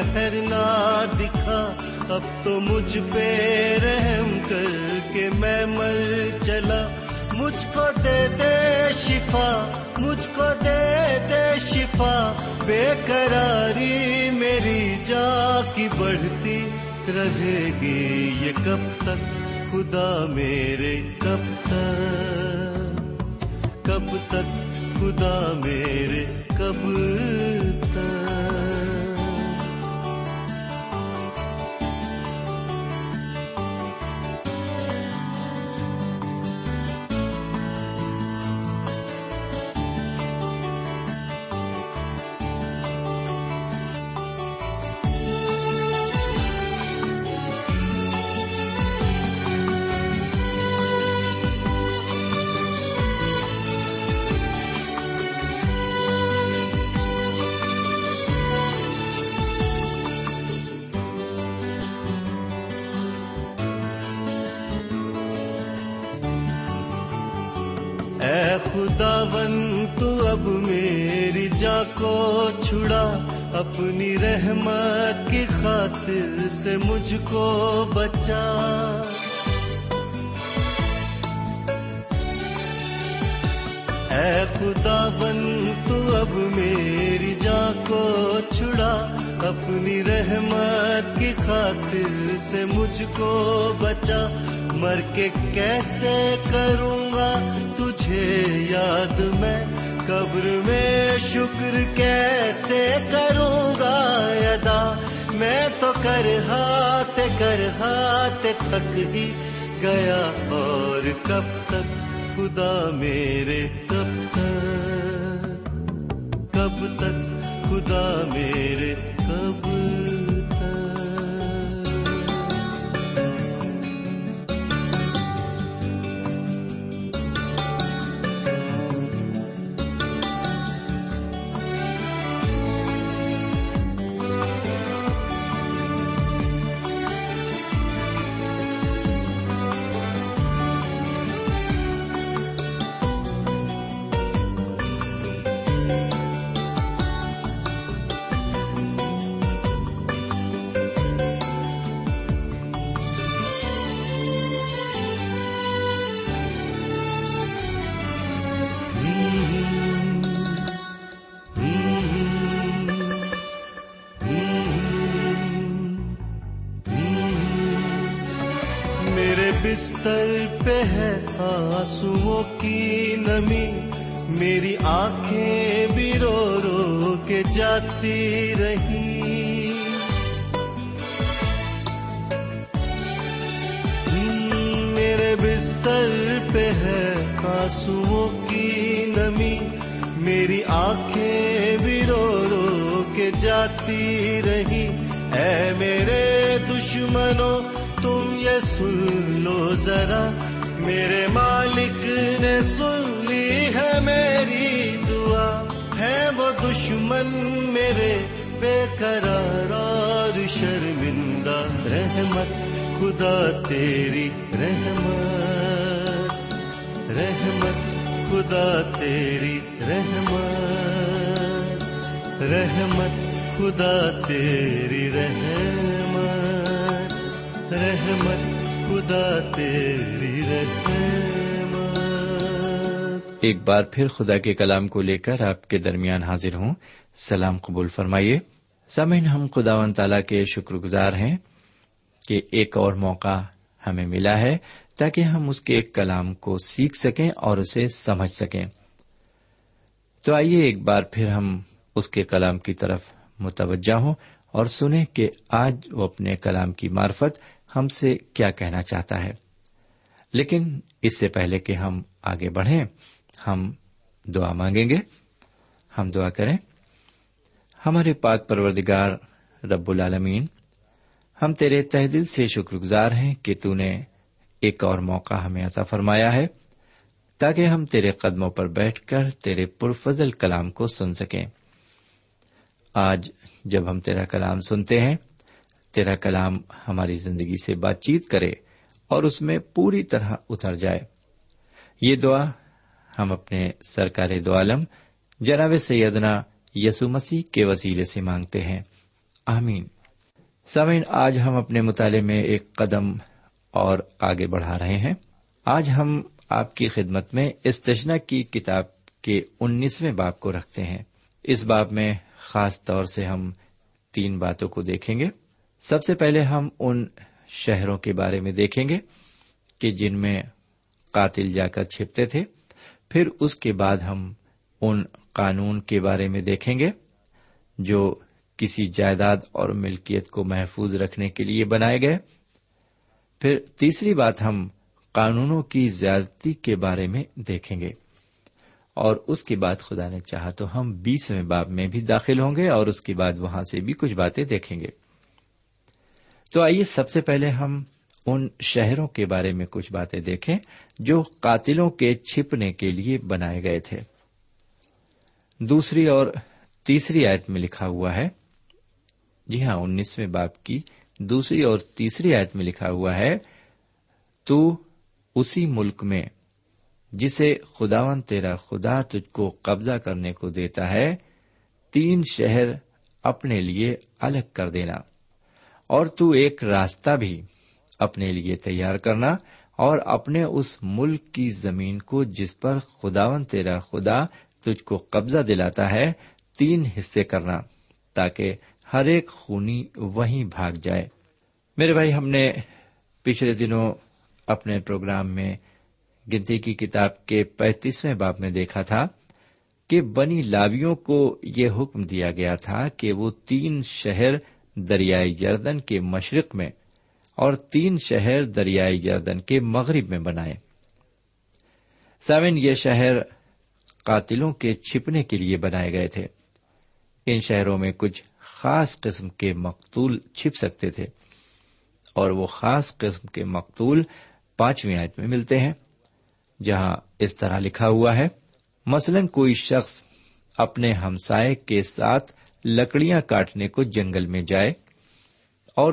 قہر نہ دکھا، اب تو مجھ پہ رحم کر کے میں مر چلا۔ مجھ کو دے دے شفا، مجھ کو دے دے شفا۔ بے قراری میری جا کی بڑھتی رہے گی یہ کب تک؟ خدا میرے، کب تک؟ کب تک؟ خدا میرے، کب تک؟ اے خدا تو اب میری جا کو چھڑا۔ اپنی رحمت کی خاطر سے مجھ کو بچا۔ اے خدا بن تو اب میری جا کو چھڑا۔ اپنی رحمت کی خاطر سے مجھ کو بچا۔ مر کے کیسے کروں؟ تجھے یاد میں قبر میں شکر کیسے کروں گا ادا؟ میں تو کر ہاتھ کر ہاتھ تھک ہی گیا اور کب تک؟ خدا میرے، کب تک؟ کب تک؟ خدا میرے، کب بستر پہ ہے آنسو کی نمی، میری آنکھیں بھی رو رو کے جاتی رہی۔ میرے بستر پہ ہے آنسو کی نمی، میری آنکھیں بھی رو رو کے جاتی رہی۔ اے میرے دشمنوں یہ سن لو ذرا۔ میرے مالک نے سن لی ہے میری دعا۔ ہے وہ دشمن میرے بے قرار اور شرمندہ۔ رحمت، خدا تیری رحمت۔ رحمت، خدا تیری رحمت۔ رحمت، خدا تیری رحمت۔ رحمت، خدا تیری رحمت۔ ایک بار پھر خدا کے کلام کو لے کر آپ کے درمیان حاضر ہوں۔ سلام قبول فرمائیے۔ سمن ہم خدا و تعالیٰ کے شکر گزار ہیں کہ ایک اور موقع ہمیں ملا ہے تاکہ ہم اس کے کلام کو سیکھ سکیں اور اسے سمجھ سکیں۔ تو آئیے ایک بار پھر ہم اس کے کلام کی طرف متوجہ ہوں اور سنیں کہ آج وہ اپنے کلام کی معرفت ہم سے کیا کہنا چاہتا ہے۔ لیکن اس سے پہلے کہ ہم آگے بڑھیں، ہم دعا مانگیں گے۔ ہم دعا کریں۔ ہمارے پاک پروردگار رب العالمین، ہم تیرے تہ دل سے شکر گزار ہیں کہ تو نے ایک اور موقع ہمیں عطا فرمایا ہے، تاکہ ہم تیرے قدموں پر بیٹھ کر تیرے پرفضل کلام کو سن سکیں۔ آج جب ہم تیرا کلام سنتے ہیں تیرا کلام ہماری زندگی سے بات چیت کرے اور اس میں پوری طرح اتر جائے۔ یہ دعا ہم اپنے سرکار دو عالم جناب سیدنا یسو مسیح کے وسیلے سے مانگتے ہیں۔ آمین۔ سمین آج ہم اپنے مطالعے میں ایک قدم اور آگے بڑھا رہے ہیں۔ آج ہم آپ کی خدمت میں استشنا کی کتاب کے انیسویں باپ کو رکھتے ہیں۔ اس باب میں خاص طور سے ہم تین باتوں کو دیکھیں گے۔ سب سے پہلے ہم ان شہروں کے بارے میں دیکھیں گے کہ جن میں قاتل جا کر چھپتے تھے، پھر اس کے بعد ہم ان قانون کے بارے میں دیکھیں گے جو کسی جائیداد اور ملکیت کو محفوظ رکھنے کے لیے بنائے گئے۔ پھر تیسری بات ہم قانونوں کی زیادتی کے بارے میں دیکھیں گے۔ اور اس کے بعد خدا نے چاہا تو ہم بیسویں باب میں بھی داخل ہوں گے اور اس کے بعد وہاں سے بھی کچھ باتیں دیکھیں گے۔ تو آئیے سب سے پہلے ہم ان شہروں کے بارے میں کچھ باتیں دیکھیں جو قاتلوں کے چھپنے کے لیے بنائے گئے تھے۔ دوسری اور تیسری آیت میں لکھا ہوا ہے۔ جی ہاں انیسویں باپ کی دوسری اور تیسری آیت میں لکھا ہوا ہے، تو اسی ملک میں جسے خداون تیرا خدا تجھ کو قبضہ کرنے کو دیتا ہے، تین شہر اپنے لیے الگ کر دینا۔ اور تو ایک راستہ بھی اپنے لیے تیار کرنا اور اپنے اس ملک کی زمین کو جس پر خداون تیرا خدا تجھ کو قبضہ دلاتا ہے، تین حصے کرنا تاکہ ہر ایک خونی وہیں بھاگ جائے۔ میرے بھائی، ہم نے پچھلے دنوں اپنے پروگرام میں گنتی کی کتاب کے پینتیسویں باب میں دیکھا تھا کہ بنی لاویوں کو یہ حکم دیا گیا تھا کہ وہ تین شہر دریائے جردن کے مشرق میں اور تین شہر دریائے جردن کے مغرب میں بنائے۔ سیون یہ شہر قاتلوں کے چھپنے کے لیے بنائے گئے تھے۔ ان شہروں میں کچھ خاص قسم کے مقتول چھپ سکتے تھے اور وہ خاص قسم کے مقتول پانچویں آیت میں ملتے ہیں، جہاں اس طرح لکھا ہوا ہے، مثلاً کوئی شخص اپنے ہمسائے کے ساتھ لکڑیاں کاٹنے کو جنگل میں جائے اور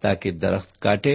تاکہ درخت کاٹے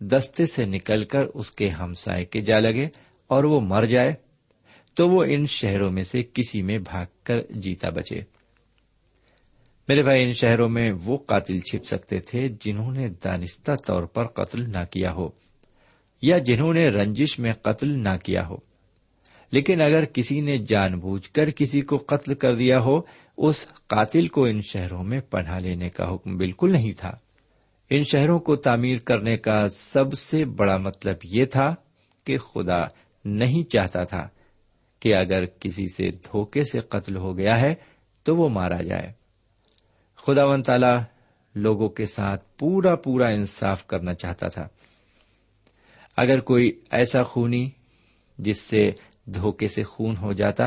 دستے سے نکل کر اس کے ہمسائے کے جا لگے اور وہ مر جائے تو وہ ان شہروں میں سے کسی میں بھاگ کر جیتا بچے۔ میرے بھائی، ان شہروں میں وہ قاتل چھپ سکتے تھے جنہوں نے دانستہ طور پر قتل نہ کیا ہو یا جنہوں نے رنجش میں قتل نہ کیا ہو۔ لیکن اگر کسی نے جان بوجھ کر کسی کو قتل کر دیا ہو، اس قاتل کو ان شہروں میں پناہ لینے کا حکم بالکل نہیں تھا۔ ان شہروں کو تعمیر کرنے کا سب سے بڑا مطلب یہ تھا کہ خدا نہیں چاہتا تھا کہ اگر کسی سے دھوکے سے قتل ہو گیا ہے تو وہ مارا جائے۔ خدا ون تعالی لوگوں کے ساتھ پورا پورا انصاف کرنا چاہتا تھا۔ اگر کوئی ایسا خونی جس سے دھوکے سے خون ہو جاتا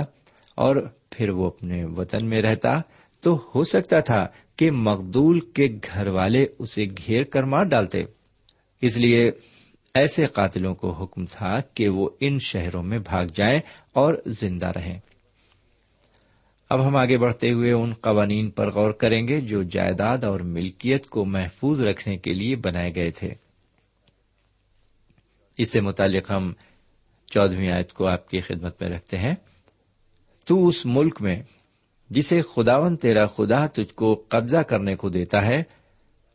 اور پھر وہ اپنے وطن میں رہتا، تو ہو سکتا تھا کہ مقدول کے گھر والے اسے گھیر کر مار ڈالتے۔ اس لیے ایسے قاتلوں کو حکم تھا کہ وہ ان شہروں میں بھاگ جائیں اور زندہ رہیں۔ اب ہم آگے بڑھتے ہوئے ان قوانین پر غور کریں گے جو جائیداد اور ملکیت کو محفوظ رکھنے کے لیے بنائے گئے تھے۔ اس سے متعلق ہم چودہویں آیت کو آپ کی خدمت میں رکھتے ہیں۔ تو اس ملک میں جسے خداون تیرا خدا تجھ کو قبضہ کرنے کو دیتا ہے،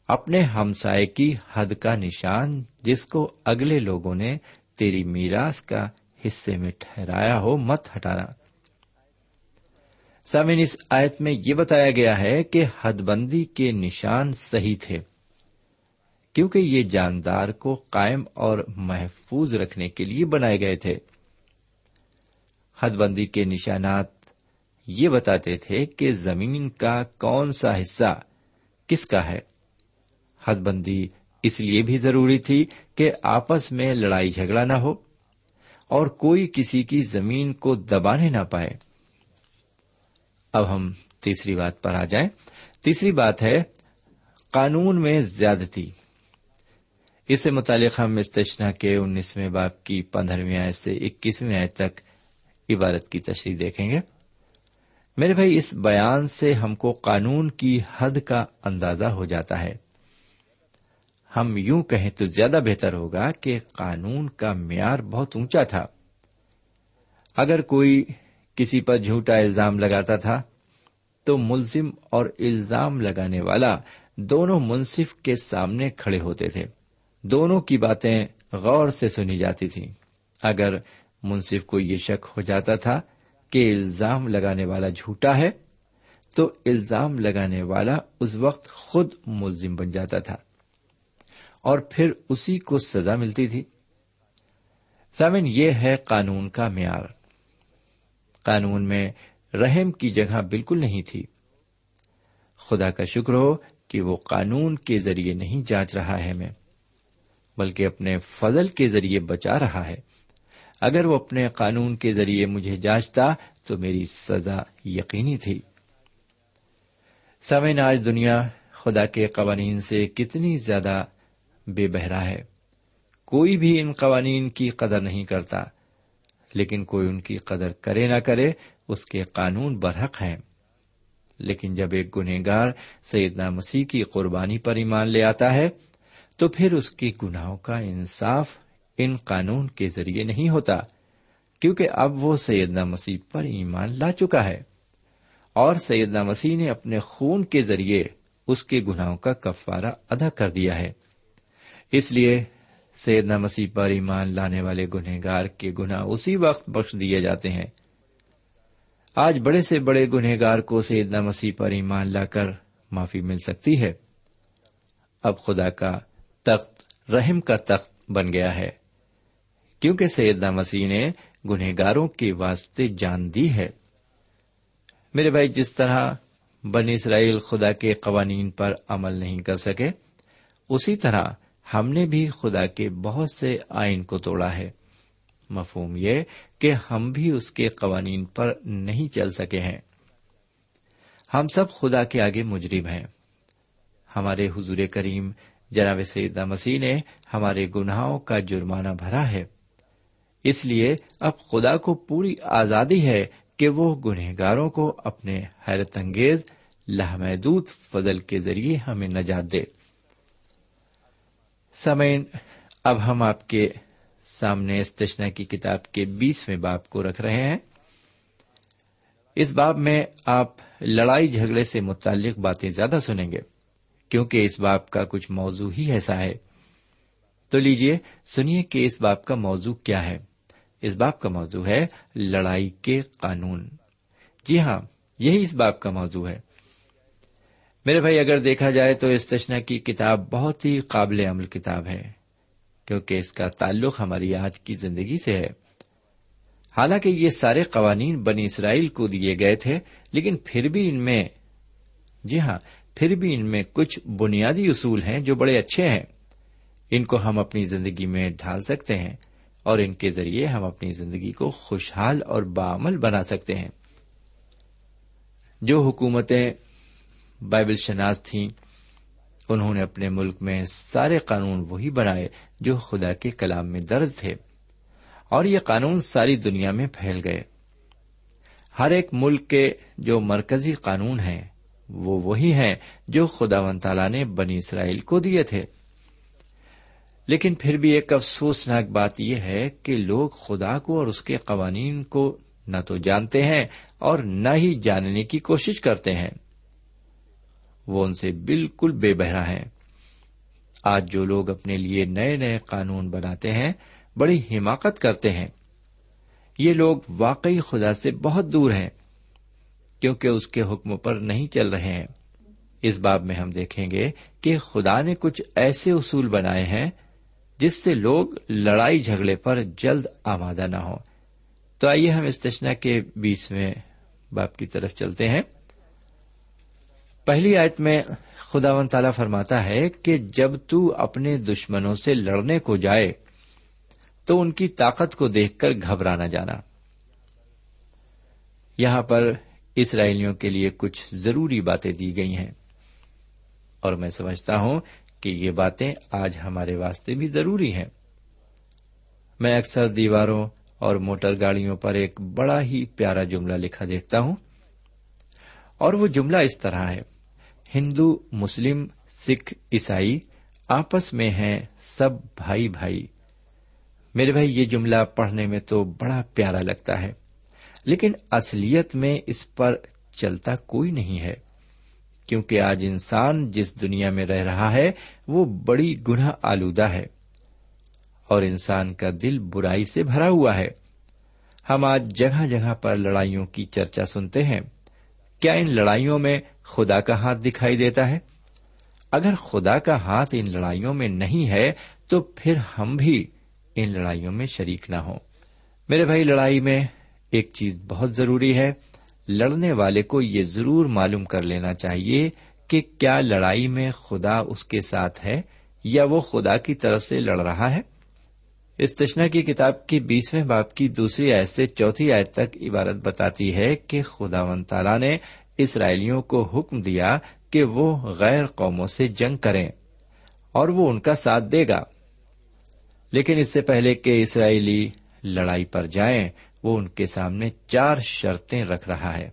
اپنے ہمسائے کی حد کا نشان جس کو اگلے لوگوں نے تیری میراث کا حصے میں ٹھہرایا ہو مت ہٹانا۔ سامن اس آیت میں یہ بتایا گیا ہے کہ حد بندی کے نشان صحیح تھے۔ کیونکہ یہ جاندار کو قائم اور محفوظ رکھنے کے لیے بنائے گئے تھے۔ حد بندی کے نشانات یہ بتاتے تھے کہ زمین کا کون سا حصہ کس کا ہے۔ حد بندی اس لیے بھی ضروری تھی کہ آپس میں لڑائی جھگڑا نہ ہو اور کوئی کسی کی زمین کو دبانے نہ پائے۔ اب ہم تیسری بات پر آ جائیں۔ تیسری بات ہے، قانون میں زیادتی۔ اس سے متعلق ہم استشنا کے انیسویں باپ کی پندرہویں آئے سے اکیسویں آئے تک عبارت کی تشریح دیکھیں گے۔ میرے بھائی، اس بیان سے ہم کو قانون کی حد کا اندازہ ہو جاتا ہے۔ ہم یوں کہیں تو زیادہ بہتر ہوگا کہ قانون کا معیار بہت اونچا تھا۔ اگر کوئی کسی پر جھوٹا الزام لگاتا تھا، تو ملزم اور الزام لگانے والا دونوں منصف کے سامنے کھڑے ہوتے تھے۔ دونوں کی باتیں غور سے سنی جاتی تھیں۔ اگر منصف کو یہ شک ہو جاتا تھا کہ الزام لگانے والا جھوٹا ہے، تو الزام لگانے والا اس وقت خود ملزم بن جاتا تھا۔ اور پھر اسی کو سزا ملتی تھی۔ سامن، یہ ہے قانون کا معیار۔ قانون میں رحم کی جگہ بالکل نہیں تھی۔ خدا کا شکر ہو کہ وہ قانون کے ذریعے نہیں جانچ رہا ہے۔ میں بلکہ اپنے فضل کے ذریعے بچا رہا ہے۔ اگر وہ اپنے قانون کے ذریعے مجھے جانچتا تو میری سزا یقینی تھی۔ سمے آج دنیا خدا کے قوانین سے کتنی زیادہ بے بہرا ہے۔ کوئی بھی ان قوانین کی قدر نہیں کرتا، لیکن کوئی ان کی قدر کرے نہ کرے اس کے قانون برحق ہیں۔ لیکن جب ایک گنہگار سیدنا مسیح کی قربانی پر ایمان لے آتا ہے تو پھر اس کے گناہوں کا انصاف ان قانون کے ذریعے نہیں ہوتا، کیونکہ اب وہ سیدنا مسیح پر ایمان لا چکا ہے۔ اور سیدنا مسیح نے اپنے خون کے ذریعے اس کے گناہوں کا کفارہ ادا کر دیا ہے۔ اس لیے سیدنا مسیح پر ایمان لانے والے گنہگار کے گناہ اسی وقت بخش دیے جاتے ہیں۔ آج بڑے سے بڑے گنہگار کو سیدنا مسیح پر ایمان لا کر معافی مل سکتی ہے۔ اب خدا کا تخت رحم کا تخت بن گیا ہے۔ کیونکہ سیدنا مسیح نے گنہگاروں کے واسطے جان دی ہے۔ میرے بھائی، جس طرح بن اسرائیل خدا کے قوانین پر عمل نہیں کر سکے، اسی طرح ہم نے بھی خدا کے بہت سے آئین کو توڑا ہے۔ مفہوم یہ کہ ہم بھی اس کے قوانین پر نہیں چل سکے ہیں۔ ہم سب خدا کے آگے مجرم ہیں۔ ہمارے حضور کریم جناب سیدہ مسیح نے ہمارے گناہوں کا جرمانہ بھرا ہے۔ اس لیے اب خدا کو پوری آزادی ہے کہ وہ گنہگاروں کو اپنے حیرت انگیز لہمحدود فضل کے ذریعے ہمیں نجات دے۔ سمعین، اب ہم آپ کے سامنے استشنا کی کتاب کے بیسویں باپ کو رکھ رہے ہیں۔ اس باب میں آپ لڑائی جھگڑے سے متعلق باتیں زیادہ سنیں گے۔ کیونکہ اس باپ کا کچھ موضوع ہی ایسا ہے۔ تو لیجیے سنیے کہ اس باپ کا موضوع کیا ہے۔ اس باپ کا موضوع ہے لڑائی کے قانون۔ جی ہاں یہی اس باپ کا موضوع ہے۔ میرے بھائی، اگر دیکھا جائے تو استشنا کی کتاب بہت ہی قابل عمل کتاب ہے، کیونکہ اس کا تعلق ہماری آج کی زندگی سے ہے۔ حالانکہ یہ سارے قوانین بنی اسرائیل کو دیے گئے تھے، لیکن پھر بھی ان میں جی ہاں پھر بھی ان میں کچھ بنیادی اصول ہیں جو بڑے اچھے ہیں۔ ان کو ہم اپنی زندگی میں ڈھال سکتے ہیں اور ان کے ذریعے ہم اپنی زندگی کو خوشحال اور بامل بنا سکتے ہیں۔ جو حکومتیں بائبل شناس تھیں، انہوں نے اپنے ملک میں سارے قانون وہی بنائے جو خدا کے کلام میں درج تھے۔ اور یہ قانون ساری دنیا میں پھیل گئے۔ ہر ایک ملک کے جو مرکزی قانون ہیں وہ وہی ہیں جو خدا و تعالی نے بنی اسرائیل کو دیے تھے۔ لیکن پھر بھی ایک افسوسناک بات یہ ہے کہ لوگ خدا کو اور اس کے قوانین کو نہ تو جانتے ہیں اور نہ ہی جاننے کی کوشش کرتے ہیں۔ وہ ان سے بالکل بے بہرا ہیں۔ آج جو لوگ اپنے لیے نئے نئے قانون بناتے ہیں، بڑی حماقت کرتے ہیں۔ یہ لوگ واقعی خدا سے بہت دور ہیں۔ کیونکہ اس کے حکم پر نہیں چل رہے ہیں۔ اس باب میں ہم دیکھیں گے کہ خدا نے کچھ ایسے اصول بنائے ہیں جس سے لوگ لڑائی جھگڑے پر جلد آمادہ نہ ہوں۔ تو آئیے ہم استشنا کے بیسویں باپ کی طرف چلتے ہیں۔ پہلی آیت میں خدا و تعالی فرماتا ہے کہ جب تو اپنے دشمنوں سے لڑنے کو جائے تو ان کی طاقت کو دیکھ کر گھبرا نہ جانا۔ یہاں پر اسرائیلیوں کے لیے کچھ ضروری باتیں دی گئی ہیں۔ اور میں سمجھتا ہوں کہ یہ باتیں آج ہمارے واسطے بھی ضروری ہیں۔ میں اکثر دیواروں اور موٹر گاڑیوں پر ایک بڑا ہی پیارا جملہ لکھا دیکھتا ہوں۔ اور وہ جملہ اس طرح ہے۔ ہندو، مسلم، سکھ، عیسائی آپس میں ہیں سب بھائی بھائی۔ میرے بھائی، یہ جملہ پڑھنے میں تو بڑا پیارا لگتا ہے۔ لیکن اصلیت میں اس پر چلتا کوئی نہیں ہے۔ کیونکہ آج انسان جس دنیا میں رہ رہا ہے، وہ بڑی گناہ آلودہ ہے۔ اور انسان کا دل برائی سے بھرا ہوا ہے۔ ہم آج جگہ جگہ پر لڑائیوں کی چرچا سنتے ہیں۔ کیا ان لڑائیوں میں خدا کا ہاتھ دکھائی دیتا ہے؟ اگر خدا کا ہاتھ ان لڑائیوں میں نہیں ہے، تو پھر ہم بھی ان لڑائیوں میں شریک نہ ہوں۔ میرے بھائی، لڑائی میں ایک چیز بہت ضروری ہے، لڑنے والے کو یہ ضرور معلوم کر لینا چاہیے کہ کیا لڑائی میں خدا اس کے ساتھ ہے یا وہ خدا کی طرف سے لڑ رہا ہے۔ استشنا کی کتاب کی بیسویں باپ کی دوسری آیت سے چوتھی آیت تک عبارت بتاتی ہے کہ خدا ون تالا نے اسرائیلیوں کو حکم دیا کہ وہ غیر قوموں سے جنگ کریں اور وہ ان کا ساتھ دے گا۔ لیکن اس سے پہلے کہ اسرائیلی لڑائی پر جائیں وہ ان کے سامنے چار شرطیں رکھ رہا ہے۔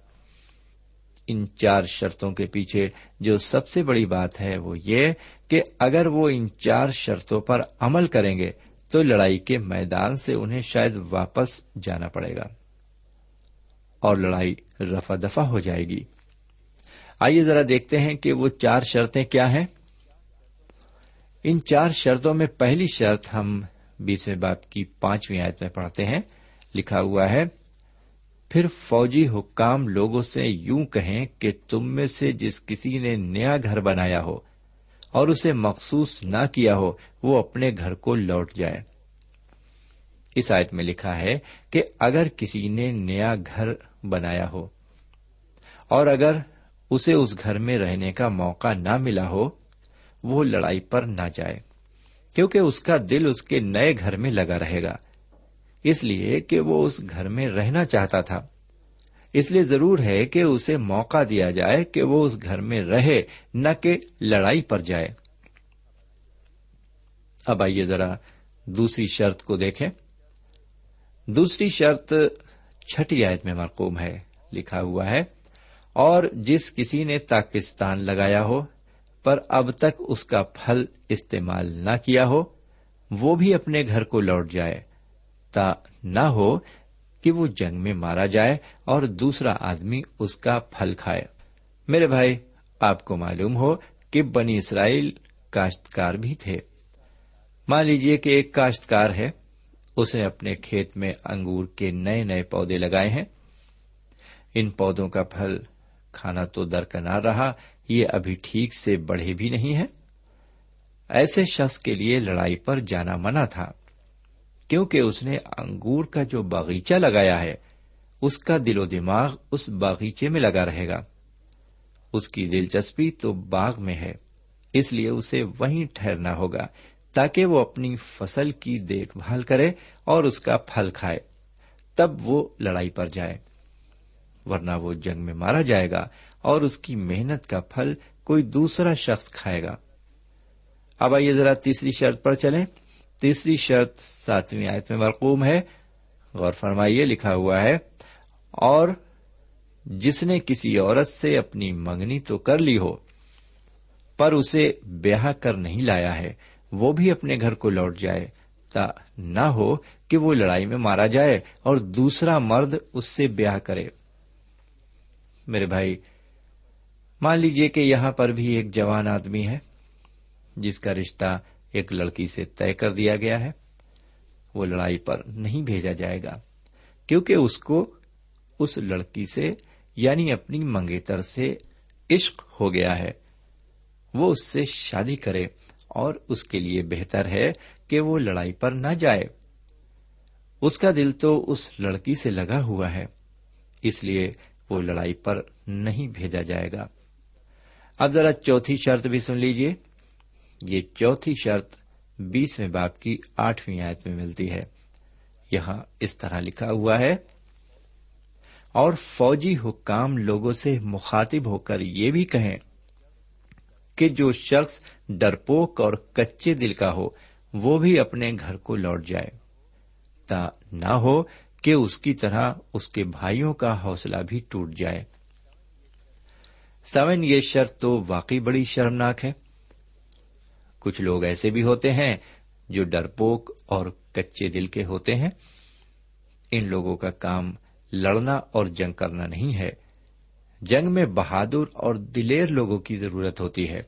ان چار شرطوں کے پیچھے جو سب سے بڑی بات ہے وہ یہ کہ اگر وہ ان چار شرطوں پر عمل کریں گے تو لڑائی کے میدان سے انہیں شاید واپس جانا پڑے گا اور لڑائی رفا دفا ہو جائے گی۔ آئیے ذرا دیکھتے ہیں کہ وہ چار شرطیں کیا ہیں۔ ان چار شرطوں میں پہلی شرط ہم بیسویں باپ کی پانچویں آیت میں پڑھتے ہیں۔ لکھا ہوا ہے، پھر فوجی حکام لوگوں سے یوں کہیں کہ تم میں سے جس کسی نے نیا گھر بنایا ہو اور اسے مخصوص نہ کیا ہو، وہ اپنے گھر کو لوٹ جائے۔ اس آیت میں لکھا ہے کہ اگر کسی نے نیا گھر بنایا ہو اور اگر اسے اس گھر میں رہنے کا موقع نہ ملا ہو، وہ لڑائی پر نہ جائے، کیونکہ اس کا دل اس کے نئے گھر میں لگا رہے گا۔ اس لیے کہ وہ اس گھر میں رہنا چاہتا تھا۔ اس لیے ضرور ہے کہ اسے موقع دیا جائے کہ وہ اس گھر میں رہے، نہ کہ لڑائی پر جائے۔ اب آئیے ذرا دوسری شرط کو دیکھیں۔ دوسری شرط چھٹی آیت میں مرقوم ہے، لکھا ہوا ہے، اور جس کسی نے پاکستان لگایا ہو، پر اب تک اس کا پھل استعمال نہ کیا ہو، وہ بھی اپنے گھر کو لوٹ جائے۔ نہ ہو کہ وہ جنگ میں مارا جائے اور دوسرا آدمی اس کا پھل کھائے۔ میرے بھائی، آپ کو معلوم ہو کہ بنی اسرائیل کاشتکار بھی تھے۔ مان لیجیے کہ ایک کاشتکار ہے۔ اس نے اپنے کھیت میں انگور کے نئے نئے پودے لگائے ہیں۔ ان پودوں کا پھل کھانا تو درکنار رہا، یہ ابھی ٹھیک سے بڑھے بھی نہیں ہے ایسے شخص کے لیے لڑائی پر جانا منع تھا۔ کیونکہ اس نے انگور کا جو باغیچہ لگایا ہے، اس کا دل و دماغ اس باغیچے میں لگا رہے گا۔ اس کی دلچسپی تو باغ میں ہے، اس لیے اسے وہیں ٹھہرنا ہوگا تاکہ وہ اپنی فصل کی دیکھ بھال کرے اور اس کا پھل کھائے۔ تب وہ لڑائی پر جائے، ورنہ وہ جنگ میں مارا جائے گا اور اس کی محنت کا پھل کوئی دوسرا شخص کھائے گا۔ اب آئیے ذرا تیسری شرط پر چلیں۔ تیسری شرط ساتویں آیت میں مرقوم ہے۔ غور فرمائیے، لکھا ہوا ہے، اور جس نے کسی عورت سے اپنی منگنی تو کر لی ہو، پر اسے بیاہ کر نہیں لایا ہے، وہ بھی اپنے گھر کو لوٹ جائے، تا نہ ہو کہ وہ لڑائی میں مارا جائے اور دوسرا مرد اس سے بیاہ کرے۔ میرے بھائی، مان لیجیے کہ یہاں پر بھی ایک جوان آدمی ہے، جس کا رشتہ ایک لڑکی سے طے کر دیا گیا ہے۔ وہ لڑائی پر نہیں بھیجا جائے گا، کیونکہ اس کو اس لڑکی سے یعنی اپنی منگیتر سے عشق ہو گیا ہے۔ وہ اس سے شادی کرے اور اس کے لیے بہتر ہے کہ وہ لڑائی پر نہ جائے۔ اس کا دل تو اس لڑکی سے لگا ہوا ہے، اس لیے وہ لڑائی پر نہیں بھیجا جائے گا۔ اب ذرا چوتھی شرط بھی سن لیجیے یہ چوتھی شرط بیسویں باپ کی آٹھویں آیت میں ملتی ہے۔ یہاں اس طرح لکھا ہوا ہے، اور فوجی حکام لوگوں سے مخاطب ہو کر یہ بھی کہیں کہ جو شخص ڈرپوک اور کچے دل کا ہو، وہ بھی اپنے گھر کو لوٹ جائے۔ تا نہ ہو کہ اس کی طرح اس کے بھائیوں کا حوصلہ بھی ٹوٹ جائے۔ سمن یہ شرط تو واقعی بڑی شرمناک ہے۔ کچھ لوگ ایسے بھی ہوتے ہیں جو ڈرپوک اور کچے دل کے ہوتے ہیں۔ ان لوگوں کا کام لڑنا اور جنگ کرنا نہیں ہے۔ جنگ میں بہادر اور دلیر لوگوں کی ضرورت ہوتی ہے۔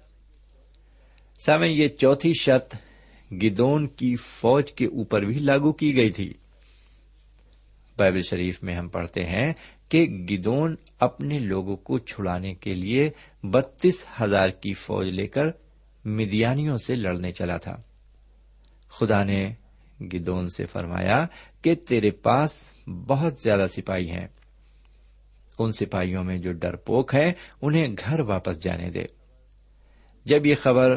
سامن یہ چوتھی شرط گدون کی فوج کے اوپر بھی لاگو کی گئی تھی۔ بائبل شریف میں ہم پڑھتے ہیں کہ گدون اپنے لوگوں کو چھڑانے کے لیے بتیس ہزار کی فوج لے کر مدیانیوں سے لڑنے چلا تھا۔ خدا نے گدون سے فرمایا کہ تیرے پاس بہت زیادہ سپاہی ہیں۔ ان سپاہیوں میں جو ڈر پوک ہے، انہیں گھر واپس جانے دے۔ جب یہ خبر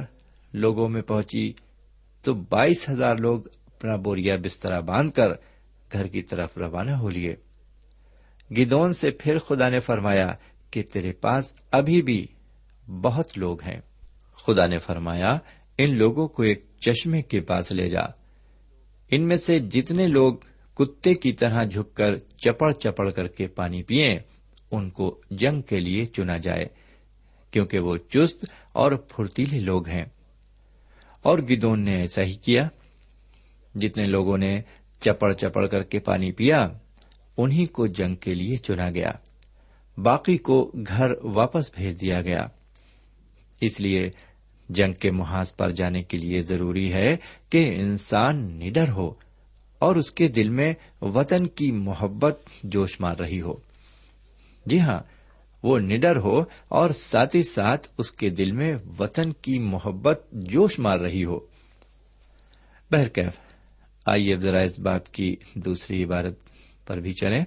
لوگوں میں پہنچی، تو بائیس ہزار لوگ اپنا بوریا بسترا باندھ کر گھر کی طرف روانہ ہو لیے۔ گدون سے پھر خدا نے فرمایا کہ تیرے پاس ابھی بھی بہت لوگ ہیں۔ خدا نے فرمایا، ان لوگوں کو ایک چشمے کے پاس لے جا۔ ان میں سے جتنے لوگ کتے کی طرح جھک کر چپڑ چپڑ کر کے پانی پیئے ان کو جنگ کے لیے چنا جائے، کیونکہ وہ چست اور پھرتیلے لوگ ہیں۔ اور گدون نے ایسا ہی کیا۔ جتنے لوگوں نے چپڑ چپڑ کر کے پانی پیا انہیں کو جنگ کے لیے چنا گیا۔ باقی کو گھر واپس بھیج دیا گیا۔ اس لیے جنگ کے محاذ پر جانے کے لیے ضروری ہے کہ انسان نڈر ہو اور اس کے دل میں وطن کی محبت جوش مار رہی ہو۔ جی ہاں وہ نڈر ہو اور ساتھ ہی ساتھ اس کے دل میں وطن کی محبت جوش مار رہی ہو۔ بہرکیف، آئیے ذرا اس باپ کی دوسری عبارت پر بھی چلیں۔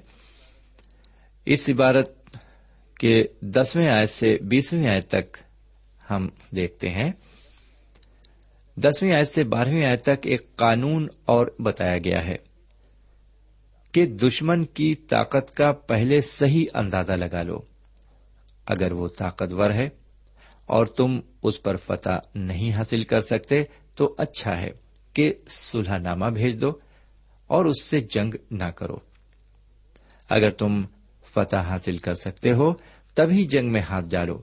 اس عبارت کے دسویں آیت سے بیسویں آیت تک ہم دیکھتے ہیں۔ دسویں آیت سے بارہویں آیت تک ایک قانون اور بتایا گیا ہے کہ دشمن کی طاقت کا پہلے صحیح اندازہ لگا لو۔ اگر وہ طاقتور ہے اور تم اس پر فتح نہیں حاصل کر سکتے، تو اچھا ہے کہ سلح نامہ بھیج دو اور اس سے جنگ نہ کرو۔ اگر تم فتح حاصل کر سکتے ہو تبھی جنگ میں ہاتھ ڈالو۔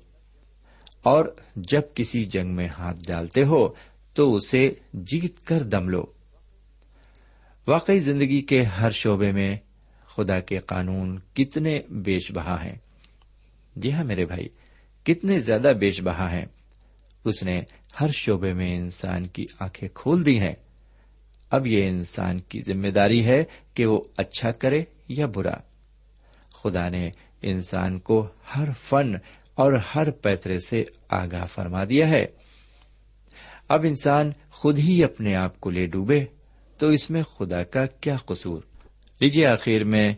اور جب کسی جنگ میں ہاتھ ڈالتے ہو تو اسے جیت کر دم لو۔ واقعی زندگی کے ہر شعبے میں خدا کے قانون کتنے بیش بہا ہیں۔ جی ہاں میرے بھائی، کتنے زیادہ بیش بہا ہیں۔ اس نے ہر شعبے میں انسان کی آنکھیں کھول دی ہیں۔ اب یہ انسان کی ذمہ داری ہے کہ وہ اچھا کرے یا برا۔ خدا نے انسان کو ہر فن اور ہر پیترے سے آگاہ فرما دیا ہے۔ اب انسان خود ہی اپنے آپ کو لے ڈوبے تو اس میں خدا کا کیا قصور؟ لیجیے آخر میں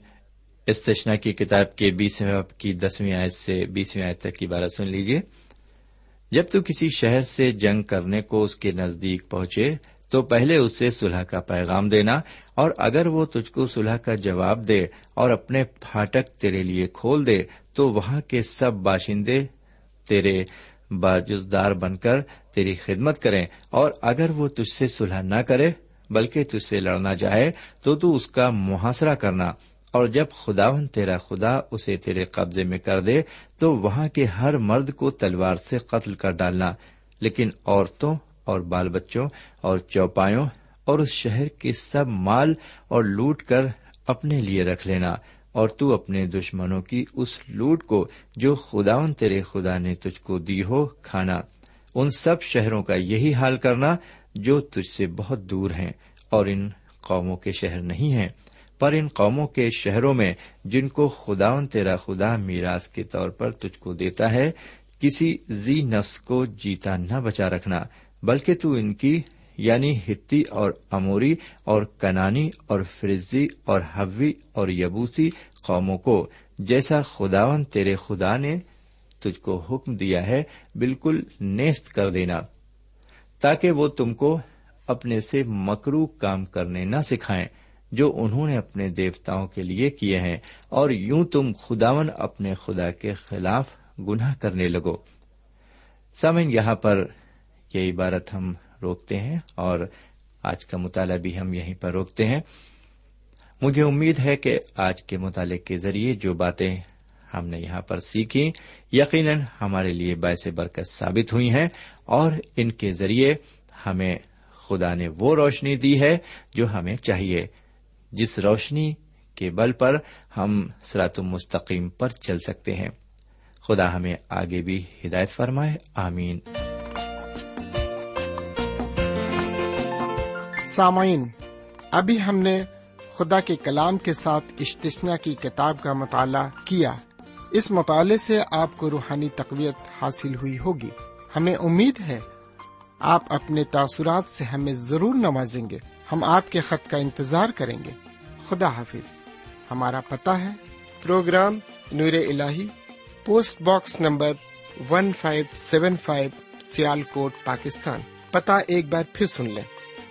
استشنا کی کتاب کے بیسویں کی دسویں آیت سے بیسویں آیت تک کی بارہ سن لیجیے جب تو کسی شہر سے جنگ کرنے کو اس کے نزدیک پہنچے تو پہلے اسے صلح کا پیغام دینا اور اگر وہ تجھ کو صلح کا جواب دے اور اپنے پھاٹک تیرے لیے کھول دے تو وہاں کے سب باشندے تیرے باجزدار بن کر تیری خدمت کریں اور اگر وہ تجھ سے صلح نہ کرے بلکہ تجھ سے لڑنا جائے تو تو اس کا محاصرہ کرنا اور جب خداون تیرا خدا اسے تیرے قبضے میں کر دے تو وہاں کے ہر مرد کو تلوار سے قتل کر ڈالنا لیکن عورتوں اور بال بچوں اور چوپایوں اور اس شہر کے سب مال اور لوٹ کر اپنے لیے رکھ لینا اور تو اپنے دشمنوں کی اس لوٹ کو جو خداون تیرے خدا نے تجھ کو دی ہو کھانا۔ ان سب شہروں کا یہی حال کرنا جو تجھ سے بہت دور ہیں اور ان قوموں کے شہر نہیں ہیں۔ پر ان قوموں کے شہروں میں جن کو خداون تیرا خدا میراث کے طور پر تجھ کو دیتا ہے، کسی زی نفس کو جیتا نہ بچا رکھنا، بلکہ تو ان کی یعنی ہتی اور اموری اور کنانی اور فرزی اور حوی اور یبوسی قوموں کو، جیسا خداون تیرے خدا نے تجھ کو حکم دیا ہے، بالکل نیست کر دینا، تاکہ وہ تم کو اپنے سے مکرو کام کرنے نہ سکھائیں، جو انہوں نے اپنے دیوتاؤں کے لیے کیے ہیں، اور یوں تم خداون اپنے خدا کے خلاف گناہ کرنے لگو۔ سمن یہاں پر یہ عبارت ہم روکتے ہیں اور آج کا مطالعہ بھی ہم یہیں پر روکتے ہیں۔ مجھے امید ہے کہ آج کے مطالعے کے ذریعے جو باتیں ہم نے یہاں پر سیکھی یقیناً ہمارے لیے باعث برکت ثابت ہوئی ہیں اور ان کے ذریعے ہمیں خدا نے وہ روشنی دی ہے جو ہمیں چاہیے۔ جس روشنی کے بل پر ہم سرات مستقیم پر چل سکتے ہیں۔ خدا ہمیں آگے بھی ہدایت فرمائے، آمین۔ سامعین، ابھی ہم نے خدا کے کلام کے ساتھ اشتشنا کی کتاب کا مطالعہ کیا۔ اس مطالعے سے آپ کو روحانی تقویت حاصل ہوئی ہوگی۔ ہمیں امید ہے آپ اپنے تاثرات سے ہمیں ضرور نوازیں گے۔ ہم آپ کے خط کا انتظار کریں گے۔ خدا حافظ۔ ہمارا پتہ ہے۔ Programme Noor ul post box number one five seven five Sialkot, Pakistan. پتہ ایک بار پھر سن لیں۔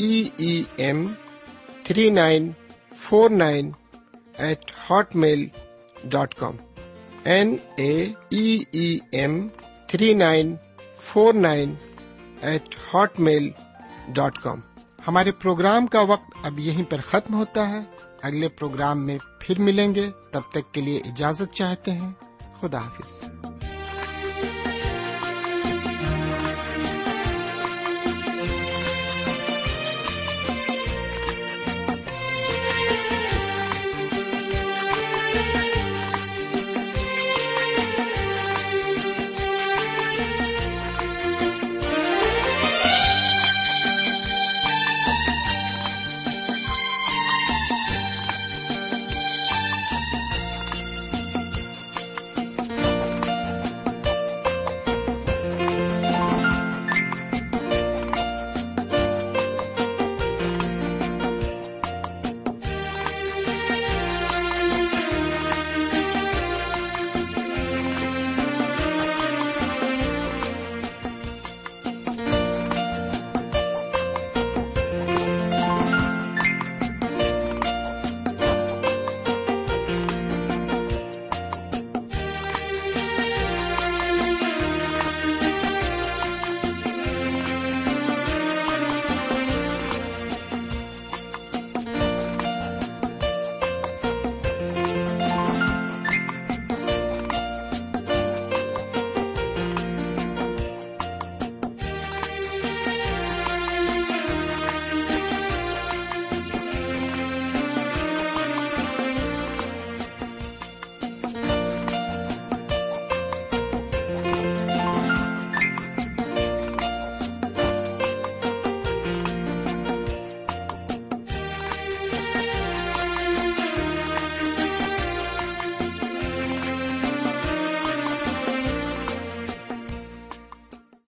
E M three nine four nine eight hotmail dot com N A M three nine four nine eight hotmail dot com ہمارے programme کا وقت اب یہیں پر ختم ہوتا ہے۔ اگلے پروگرام میں پھر ملیں گے۔ تب تک کے لیے اجازت چاہتے ہیں۔ خدا حافظ۔